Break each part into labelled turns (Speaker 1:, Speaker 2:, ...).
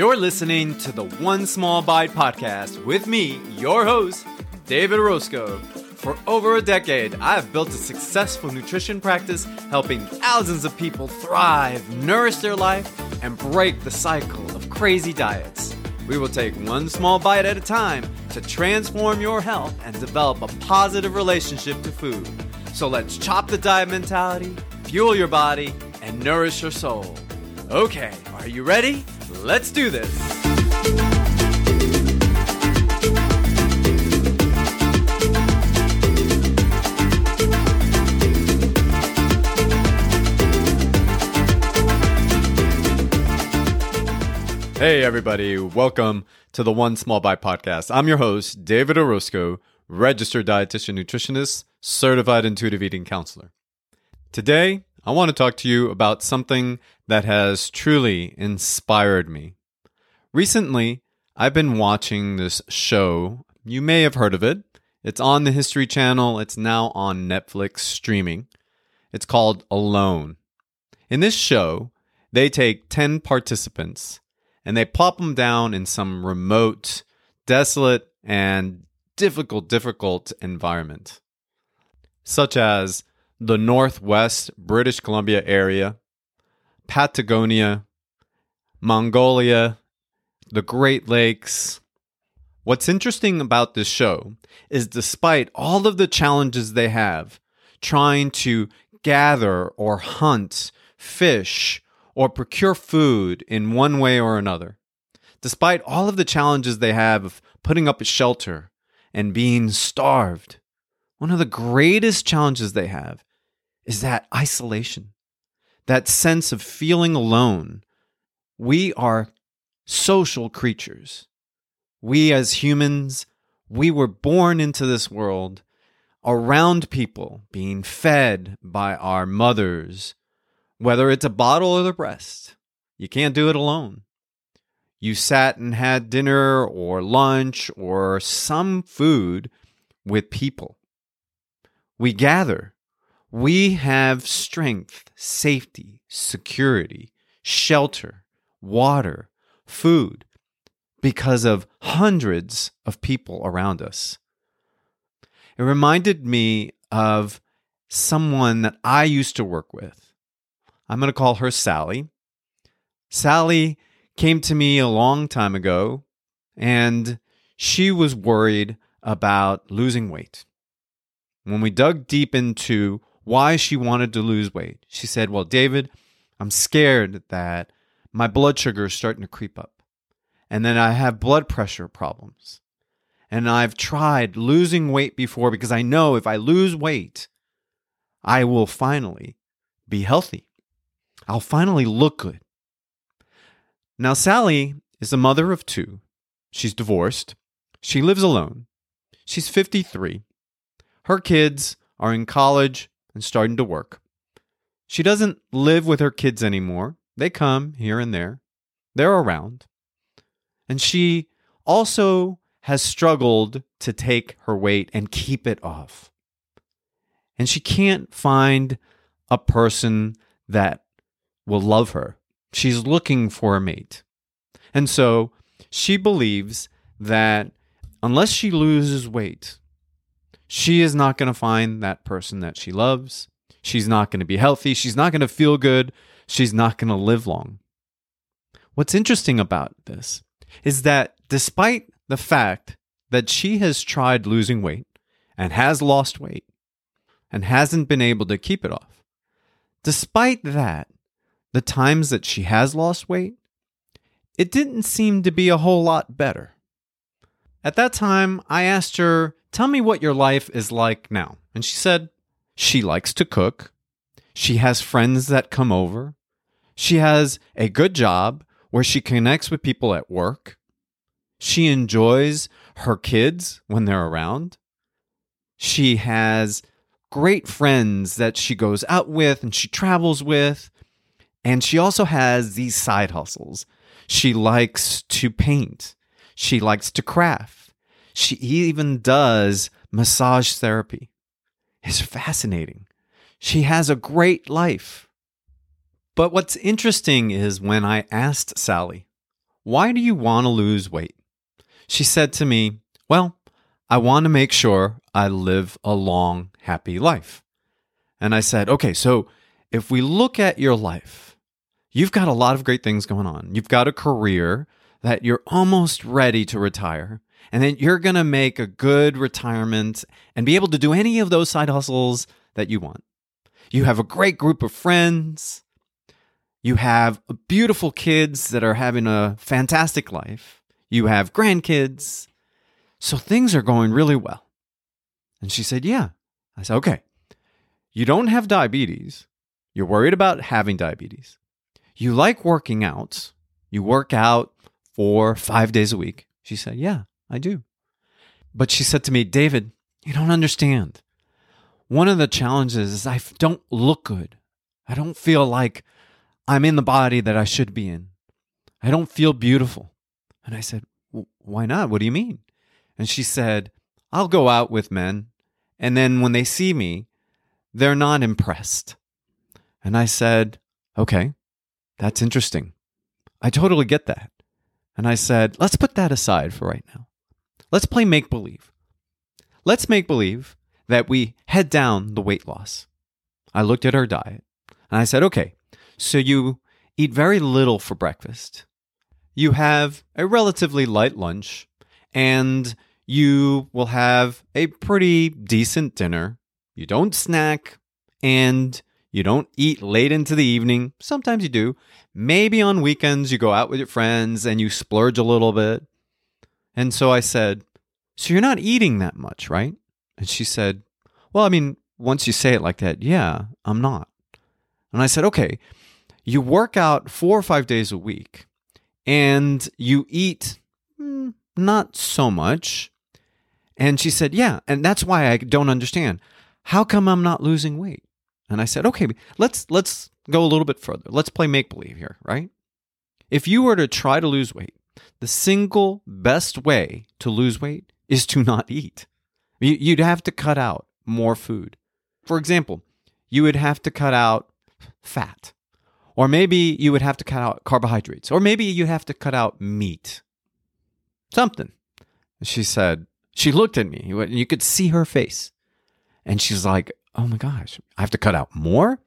Speaker 1: You're listening to the One Small Bite podcast with me, your host, David Orozco. For over a decade, I've built a successful nutrition practice helping thousands of people thrive, nourish their life, and break the cycle of crazy diets. We will take one small bite at a time to transform your health and develop a positive relationship to food. So let's chop the diet mentality, fuel your body, and nourish your soul. Okay, are you ready? Let's do this. Hey, everybody, welcome to the One Small Bite podcast. I'm your host, David Orozco, registered dietitian nutritionist, certified intuitive eating counselor. Today, I want to talk to you about something that has truly inspired me. Recently, I've been watching this show. You may have heard of it. It's on the History Channel, it's now on Netflix streaming. It's called Alone. In this show, they take 10 participants and they plop them down in some remote, desolate, and difficult, difficult environment, such as the Northwest British Columbia area, Patagonia, Mongolia, the Great Lakes. What's interesting about this show is despite all of the challenges they have trying to gather or hunt, fish, or procure food in one way or another. Despite all of the challenges they have of putting up a shelter and being starved, one of the greatest challenges they have is that isolation, that sense of feeling alone. We are social creatures. We as humans, we were born into this world around people, being fed by our mothers, whether it's a bottle or the breast. You can't do it alone. You sat and had dinner or lunch or some food with people. We gather. We have strength, safety, security, shelter, water, food because of hundreds of people around us. It reminded me of someone that I used to work with I'm going to call her Sally. Sally came to me a long time ago and she was worried about losing weight. When we dug deep into why she wanted to lose weight, she said, Well, David, I'm scared that my blood sugar is starting to creep up. And then I have blood pressure problems. And I've tried losing weight before because I know if I lose weight, I will finally be healthy. I'll finally look good. Now, Sally is a mother of two. She's divorced. She lives alone. She's 53. Her kids are in college and starting to work. She doesn't live with her kids anymore. They come here and there, they're around. And she also has struggled to take her weight and keep it off. And she can't find a person that will love her. She's looking for a mate. And so she believes that unless she loses weight, she is not going to find that person that she loves. She's not going to be healthy. She's not going to feel good. She's not going to live long. What's interesting about this is that despite the fact that she has tried losing weight and has lost weight and hasn't been able to keep it off, despite that, the times that she has lost weight, it didn't seem to be a whole lot better. At that time, I asked her, Tell me what your life is like now. And she said, She likes to cook. She has friends that come over. She has a good job where she connects with people at work. She enjoys her kids when they're around. She has great friends that she goes out with and she travels with. And she also has these side hustles. She likes to paint. She likes to craft. She even does massage therapy. It's fascinating. She has a great life. But what's interesting is when I asked Sally, why do you want to lose weight? She said to me, Well, I want to make sure I live a long, happy life. And I said, Okay, so if we look at your life, you've got a lot of great things going on. You've got a career that you're almost ready to retire, and then you're going to make a good retirement and be able to do any of those side hustles that you want. You have a great group of friends. You have beautiful kids that are having a fantastic life. You have grandkids. So things are going really well. And she said, Yeah. I said, Okay. You don't have diabetes. You're worried about having diabetes. You like working out. You work out four, five days a week. She said, Yeah, I do. But she said to me, David, you don't understand. One of the challenges is I don't look good. I don't feel like I'm in the body that I should be in. I don't feel beautiful. And I said, Why not? What do you mean? And she said, I'll go out with men, and then when they see me, they're not impressed. And I said, Okay, that's interesting. I totally get that. And I said, Let's put that aside for right now. Let's play make believe. Let's make believe that we head down the weight loss. I looked at her diet and I said, Okay, so you eat very little for breakfast. You have a relatively light lunch and you will have a pretty decent dinner. You don't snack and you don't eat late into the evening. Sometimes you do. Maybe on weekends you go out with your friends and you splurge a little bit. And so I said, So you're not eating that much, right? And she said, Well, I mean, once you say it like that, yeah, I'm not. And I said, Okay, you work out four or five days a week and you eat mm, not so much. And she said, Yeah. And that's why I don't understand. How come I'm not losing weight? And I said, okay, let's let's go a little bit further. Let's play make believe here, right? If you were to try to lose weight, the single best way to lose weight is to not eat. You'd have to cut out more food. For example, you would have to cut out fat. Or maybe you would have to cut out carbohydrates. Or maybe you'd have to cut out meat. Something. She said, she looked at me. and You could see her face. And she's like, oh my gosh, I have to cut out more?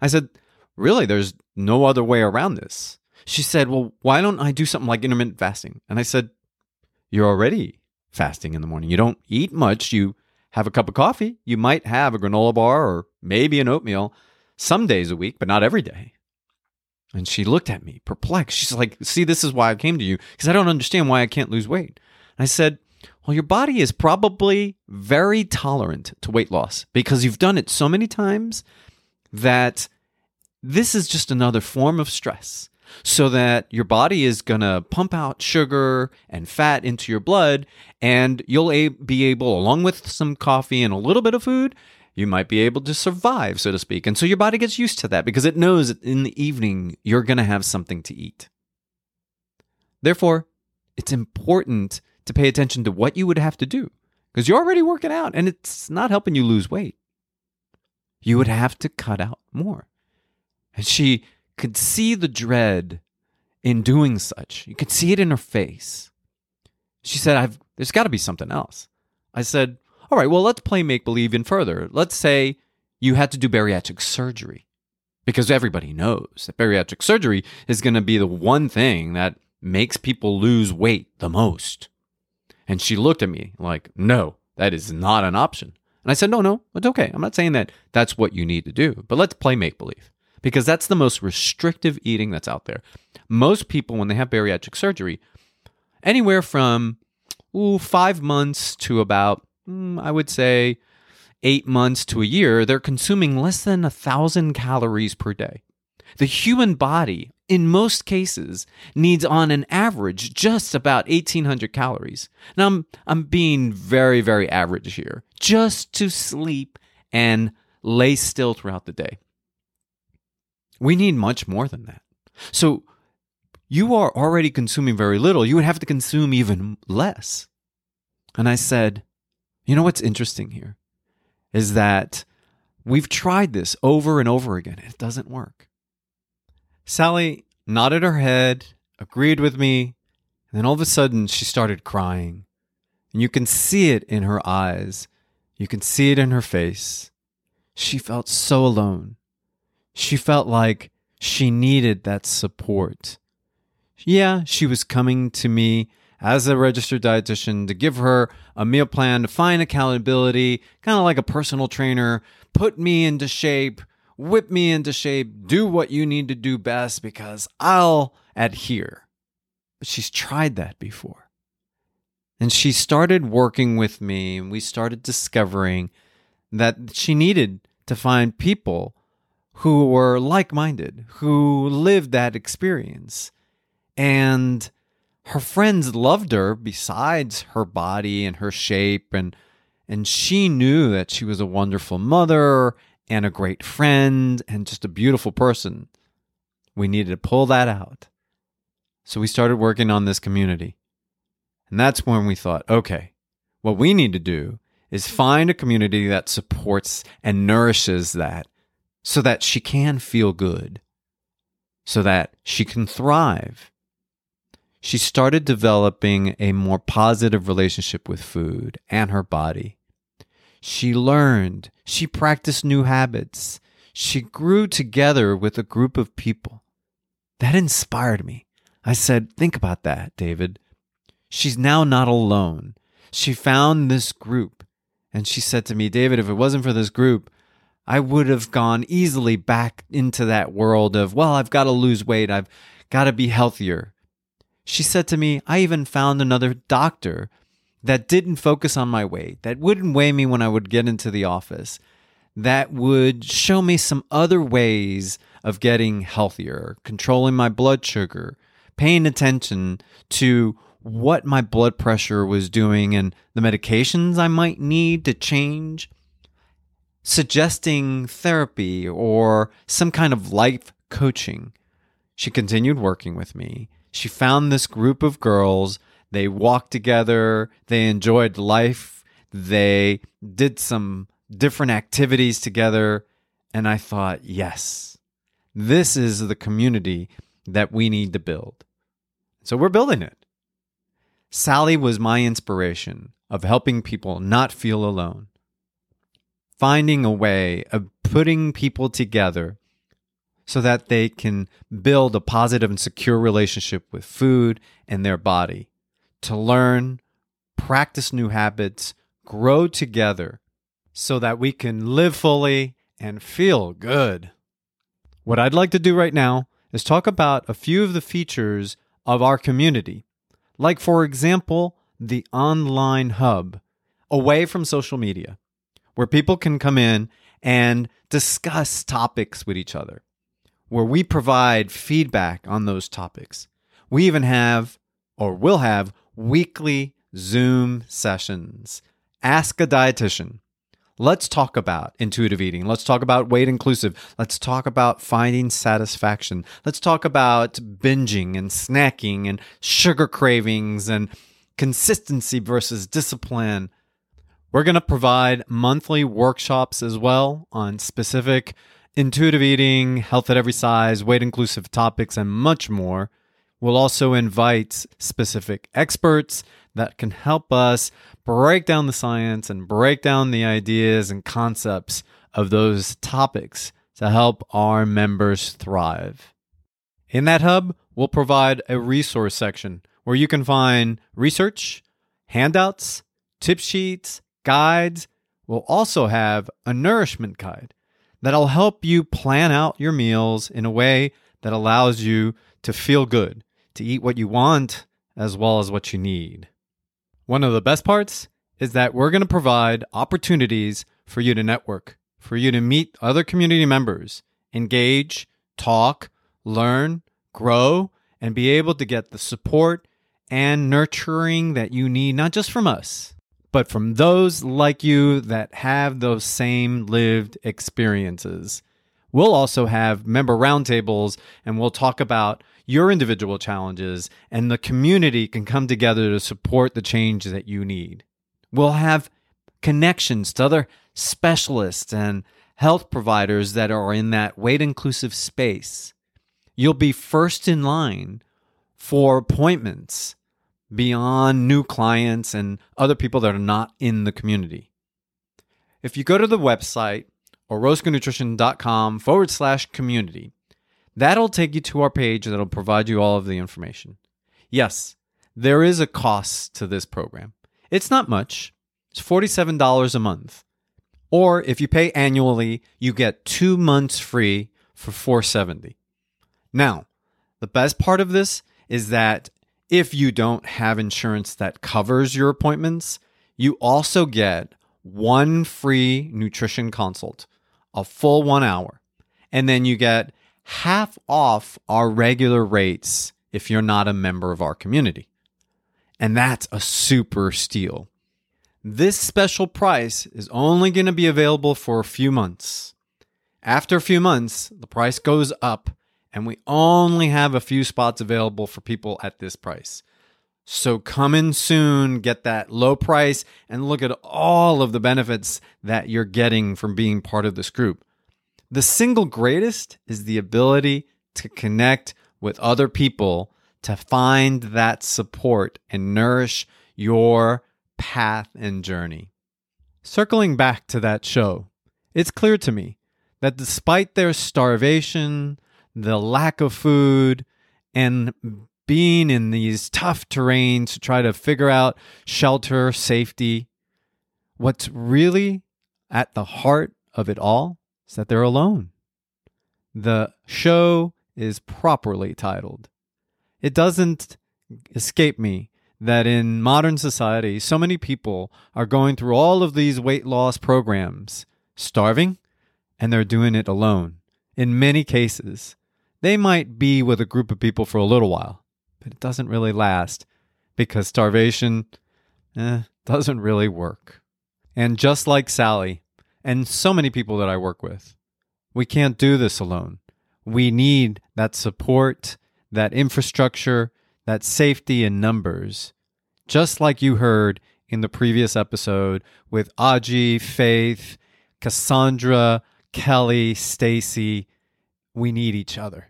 Speaker 1: I said, really, there's no other way around this. She said, well, why don't I do something like intermittent fasting? And I said, you're already fasting in the morning. You don't eat much. You have a cup of coffee. You might have a granola bar or maybe an oatmeal some days a week, but not every day. And she looked at me perplexed. She's like, see, this is why I came to you because I don't understand why I can't lose weight. And I said, well, your body is probably very tolerant to weight loss because you've done it so many times that this is just another form of stress. So that your body is going to pump out sugar and fat into your blood, and you'll be able, along with some coffee and a little bit of food, you might be able to survive, so to speak. And so your body gets used to that because it knows that in the evening you're going to have something to eat. Therefore, it's important to pay attention to what you would have to do because you're already working out and it's not helping you lose weight. You would have to cut out more. And she could see the dread in doing such. You could see it in her face. She said, I've, There's got to be something else. I said, All right, well, let's play make believe even further. Let's say you had to do bariatric surgery because everybody knows that bariatric surgery is going to be the one thing that makes people lose weight the most. And she looked at me like, no, that is not an option. And I said, no, no, it's okay. I'm not saying that that's what you need to do, but let's play make believe because that's the most restrictive eating that's out there. Most people, when they have bariatric surgery, anywhere from ooh, five months to about, mm, I would say, eight months to a year, they're consuming less than a thousand calories per day. The human body in most cases needs on an average just about 1800 calories. Now I'm I'm being very very average here. Just to sleep and lay still throughout the day. We need much more than that. So you are already consuming very little. You would have to consume even less. And I said, you know what's interesting here is that we've tried this over and over again. And It doesn't work. Sally nodded her head, agreed with me, And then all of a sudden, she started crying. And you can see it in her eyes. You can see it in her face. She felt so alone. She felt like she needed that support. Yeah, she was coming to me as a registered dietitian to give her a meal plan, to find accountability, kind of like a personal trainer, put me into shape, whip me into shape, do what you need to do best because I'll adhere. But she's tried that before. And she started working with me, and we started discovering that she needed to find people who were like minded, who lived that experience. And her friends loved her besides her body and her shape and and she knew that she was a wonderful mother and a great friend and just a beautiful person. We needed to pull that out. So we started working on this community. And that's when we thought, okay, what we need to do is find a community that supports and nourishes that so that she can feel good, so that she can thrive. She started developing a more positive relationship with food and her body. She learned, she practiced new habits, she grew together with a group of people. That inspired me. I said, Think about that, David. She's now not alone. She found this group. And she said to me, David, if it wasn't for this group, I would have gone easily back into that world of, well, I've got to lose weight. I've got to be healthier. She said to me, I even found another doctor that didn't focus on my weight, that wouldn't weigh me when I would get into the office, that would show me some other ways of getting healthier, controlling my blood sugar, paying attention to what my blood pressure was doing and the medications I might need to change, suggesting therapy or some kind of life coaching. She continued working with me. She found this group of girls. They walked together. They enjoyed life. They did some different activities together. And I thought, yes, this is the community that we need to build. So we're building it. Sally was my inspiration of helping people not feel alone, finding a way of putting people together so that they can build a positive and secure relationship with food and their body, to learn, practice new habits, grow together so that we can live fully and feel good. What I'd like to do right now is talk about a few of the features of our community like, for example, the online hub away from social media, where people can come in and discuss topics with each other, where we provide feedback on those topics. We even have, or will have, weekly Zoom sessions. Ask a dietitian Let's talk about intuitive eating. Let's talk about weight inclusive. Let's talk about finding satisfaction. Let's talk about binging and snacking and sugar cravings and consistency versus discipline. We're going to provide monthly workshops as well on specific intuitive eating, health at every size, weight inclusive topics, and much more. We'll also invite specific experts that can help us break down the science and break down the ideas and concepts of those topics to help our members thrive. In that hub, we'll provide a resource section where you can find research, handouts, tip sheets, guides. We'll also have a nourishment guide that'll help you plan out your meals in a way that allows you to feel good, to eat what you want as well as what you need. One of the best parts is that we're going to provide opportunities for you to network, for you to meet other community members, engage, talk, learn, grow, and be able to get the support and nurturing that you need, not just from us, but from those like you that have those same lived experiences. We'll also have member roundtables and we'll talk about your individual challenges, and the community can come together to support the change that you need. We'll have connections to other specialists and health providers that are in that weight inclusive space. You'll be first in line for appointments beyond new clients and other people that are not in the community. If you go to the website orozconutrition.com forward slash community, that'll take you to our page that'll provide you all of the information. Yes, there is a cost to this program. It's not much. It's $47 a month. Or if you pay annually, you get 2 months free for 470. Now, the best part of this is that if you don't have insurance that covers your appointments, you also get one free nutrition consult, a full 1 hour. And then you get half off our regular rates if you're not a member of our community. And that's a super steal. This special price is only going to be available for a few months. After a few months, the price goes up, and we only have a few spots available for people at this price. So come in soon, get that low price, and look at all of the benefits that you're getting from being part of this group. The single greatest is the ability to connect with other people to find that support and nourish your path and journey. Circling back to that show, it's clear to me that despite their starvation, the lack of food, and being in these tough terrains to try to figure out shelter, safety, what's really at the heart of it all is that they're alone. The show is properly titled it doesn't escape me that in modern society, so many people are going through all of these weight loss programs, starving, and they're doing it alone. In many cases, they might be with a group of people for a little while, but it doesn't really last because starvation eh, doesn't really work. And just like Sally, and so many people that I work with, we can't do this alone. We need that support that infrastructure, that safety in numbers, just like you heard in the previous episode with Aji, Faith, Cassandra, Kelly, Stacy. We need each other.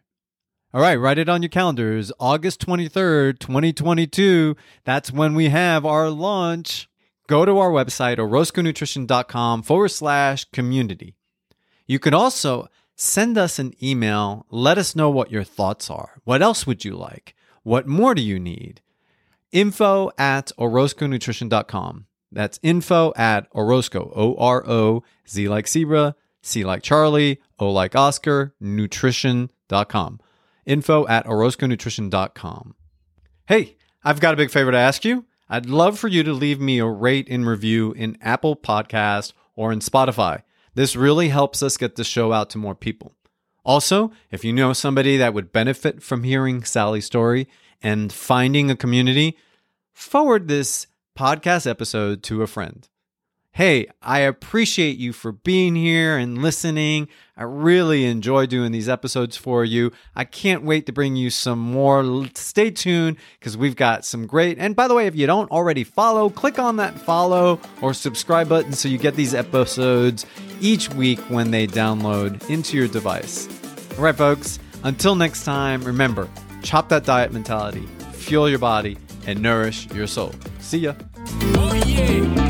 Speaker 1: All right, write it on your calendars. August 23rd, 2022. That's when we have our launch. Go to our website, orozconutrition.com forward slash community. You can also send us an email. Let us know what your thoughts are. What else would you like? What more do you need? Info at orozconutrition.com. That's info at Orozco, O R O Z like zebra, C like Charlie, O like Oscar, nutrition.com. Info at orozconutrition.com. Hey, I've got a big favor to ask you. I'd love for you to leave me a rate and review in Apple Podcast or in Spotify. This really helps us get the show out to more people. Also, if you know somebody that would benefit from hearing Sally's story and finding a community, forward this podcast episode to a friend hey, I appreciate you for being here and listening. I really enjoy doing these episodes for you. I can't wait to bring you some more. Stay tuned because we've got some great. And by the way, if you don't already follow, click on that follow or subscribe button so you get these episodes each week when they download into your device. All right, folks, until next time, remember chop that diet mentality, fuel your body, and nourish your soul. See ya. Oh, yeah.